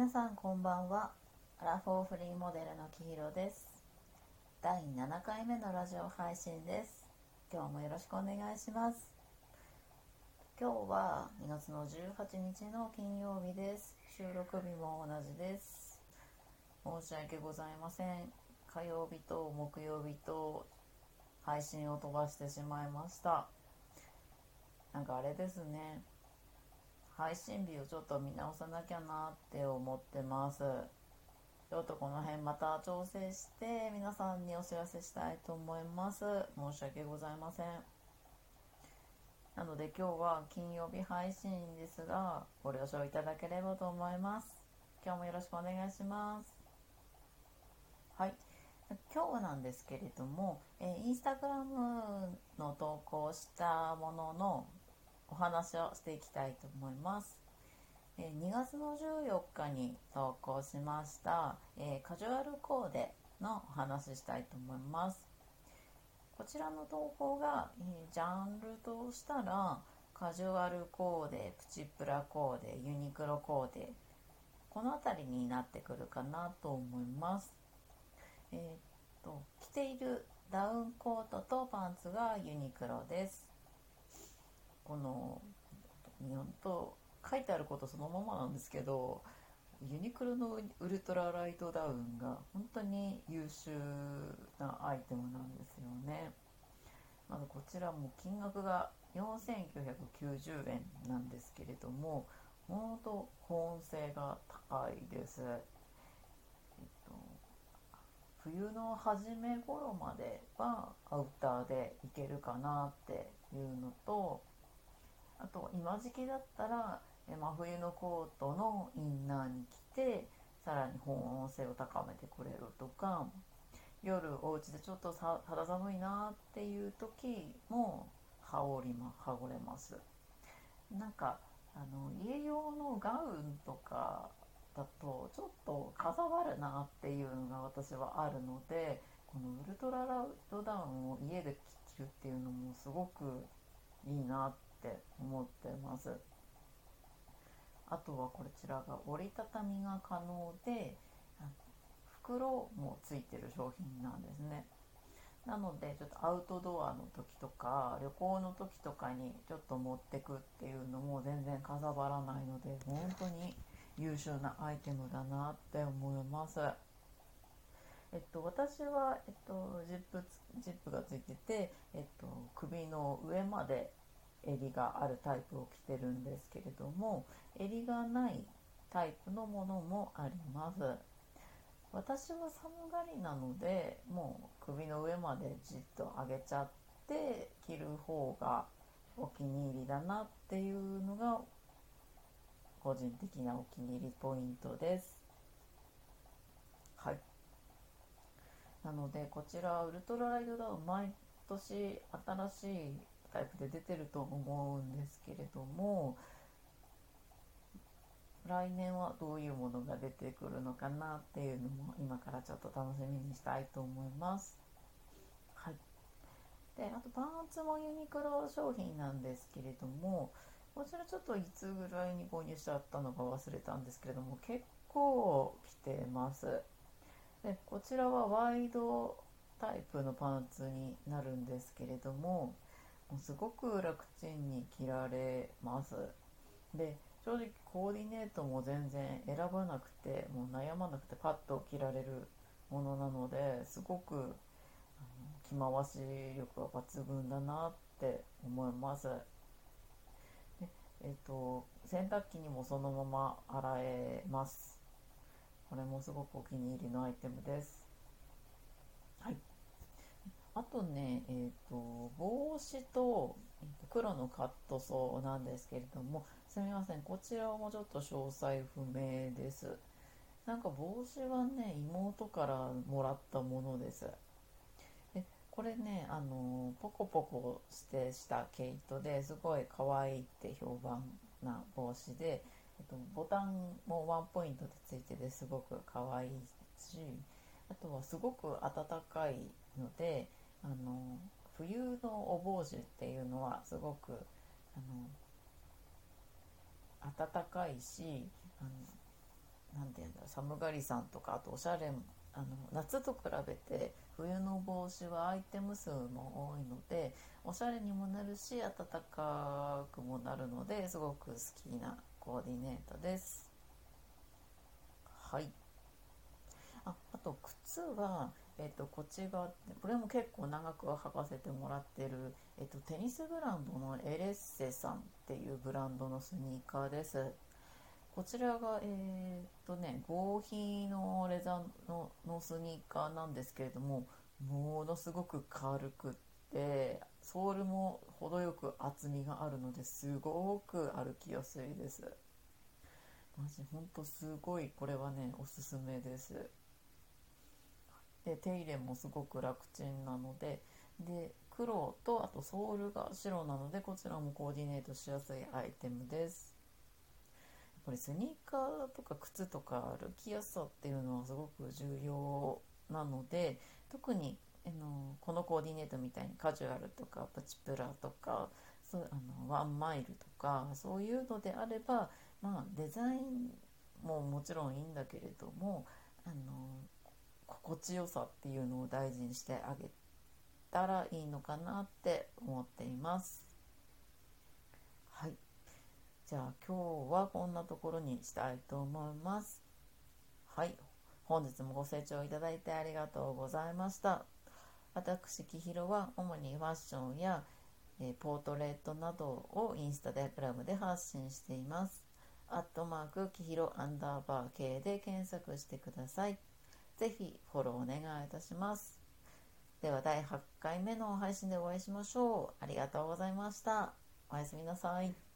皆さんこんばんは。アラフォーフリーモデルのきひろです。第7回目のラジオ配信です。今日もよろしくお願いします。今日は2月の18日の金曜日です。収録日も同じです。申し訳ございません。火曜日と木曜日と配信を飛ばしてしまいました。なんかあれですね。配信日をちょっと見直さなきゃなって思ってます。ちょっとこの辺また調整して皆さんにお知らせしたいと思います。申し訳ございません。なので今日は金曜日配信ですがご了承いただければと思います。今日もよろしくお願いします。はい。今日なんですけれども、えインスタグラムの投稿したもののお話をしていきたいと思います。え2月の14日に投稿しました、えカジュアルコーデのお話ししたいと思います。こちらの投稿が、えジャンルとしたらカジュアルコーデ、プチプラコーデ、ユニクロコーデこの辺りになってくるかなと思います。えー、っと着ているダウンコートとパンツがユニクロです。この本当書いてあることそのままなんですけどユニクロのウルトラライトダウンが本当に優秀なアイテムなんですよね。まずこちらも金額が4990円なんですけれども本当保温性が高いです。えっと、冬の初め頃まではアウターでいけるかなっていうのとと今時期だったら真冬のコートのインナーに着てさらに保温性を高めてくれるとか夜お家でちょっと肌寒いなっていう時も羽織りま羽織れます。なんかあの家用のガウンとかだとちょっとかさばるなっていうのが私はあるのでこのウルトララウトダウンを家で着るっていうのもすごくいいなってって思ってます。あとはこちらが折りたたみが可能で袋もついてる商品なんですね。なのでちょっとアウトドアの時とか旅行の時とかにちょっと持ってくっていうのも全然かさばらないので本当に優秀なアイテムだなって思います。えっと、私は、えっと、ジップジップがついてて、えっと、首の上まで襟があるタイプを着てるんですけれども襟がないタイプのものもあります。私は寒がりなのでもう首の上までじっと上げちゃって着る方がお気に入りだなっていうのが個人的なお気に入りポイントです。はい。なのでこちらウルトラライトダウン毎年新しいタイプで出てると思うんですけれども来年はどういうものが出てくるのかなっていうのも今からちょっと楽しみにしたいと思います。はい、であとパンツもユニクロ商品なんですけれどもこちらちょっといつぐらいに購入しちゃったのか忘れたんですけれども結構着てます。でこちらはワイドタイプのパンツになるんですけれどもすごく楽ちんに着られます。で正直コーディネートも全然選ばなくてもう悩まなくてパッと着られるものなのですごく着回し力は抜群だなって思います。でえっ、と洗濯機にもそのまま洗えます。これもすごくお気に入りのアイテムですはいあとね、え、ー、と、帽子と、えー、と黒のカットソーなんですけれども、すみません、こちらもちょっと詳細不明です。なんか帽子はね、妹からもらったものです。でこれね、あの、ポコポコしてした毛糸ですごい可愛いって評判な帽子で、えっと、ボタンもワンポイントでついててすごく可愛いし、あとはすごく暖かいので、あの冬のお帽子っていうのはすごくあの暖かいしあのなんていうんだ寒がりさんとかあとおしゃれあの夏と比べて冬の帽子はアイテム数も多いのでおしゃれにもなるし暖かくもなるのですごく好きなコーディネートです。はい。ああと靴は、えっと、こっち側これも結構長く履かせてもらってる、えっと、テニスブランドのエレッセさんっていうブランドのスニーカーですこちらが、えー、っとね、合皮のレザーののスニーカーなんですけれども、ものすごく軽くって、ソールも程よく厚みがあるのですごく歩きやすいです。マジほんとすごいこれはね、おすすめです。で、手入れもすごく楽ちんなので、で、黒とあとソールが白なので、こちらもコーディネートしやすいアイテムです。ぱりスニーカーとか靴とか歩きやすさっていうのはすごく重要なので特にあのこのコーディネートみたいにカジュアルとかプチプラとかそうあのワンマイルとかそういうのであれば、まあ、デザインももちろんいいんだけれどもあの心地よさっていうのを大事にしてあげたらいいのかなって思っています。はいじゃあ今日はこんなところにしたいと思います。はい。本日もご清聴いただいてありがとうございました。私、きひろは主にファッションや、えポートレートなどをインスタでグラムで発信しています。アットマークきひろアンダーバー K で検索してください。ぜひフォローお願いいたします。では第8回目の配信でお会いしましょう。ありがとうございました。おやすみなさい。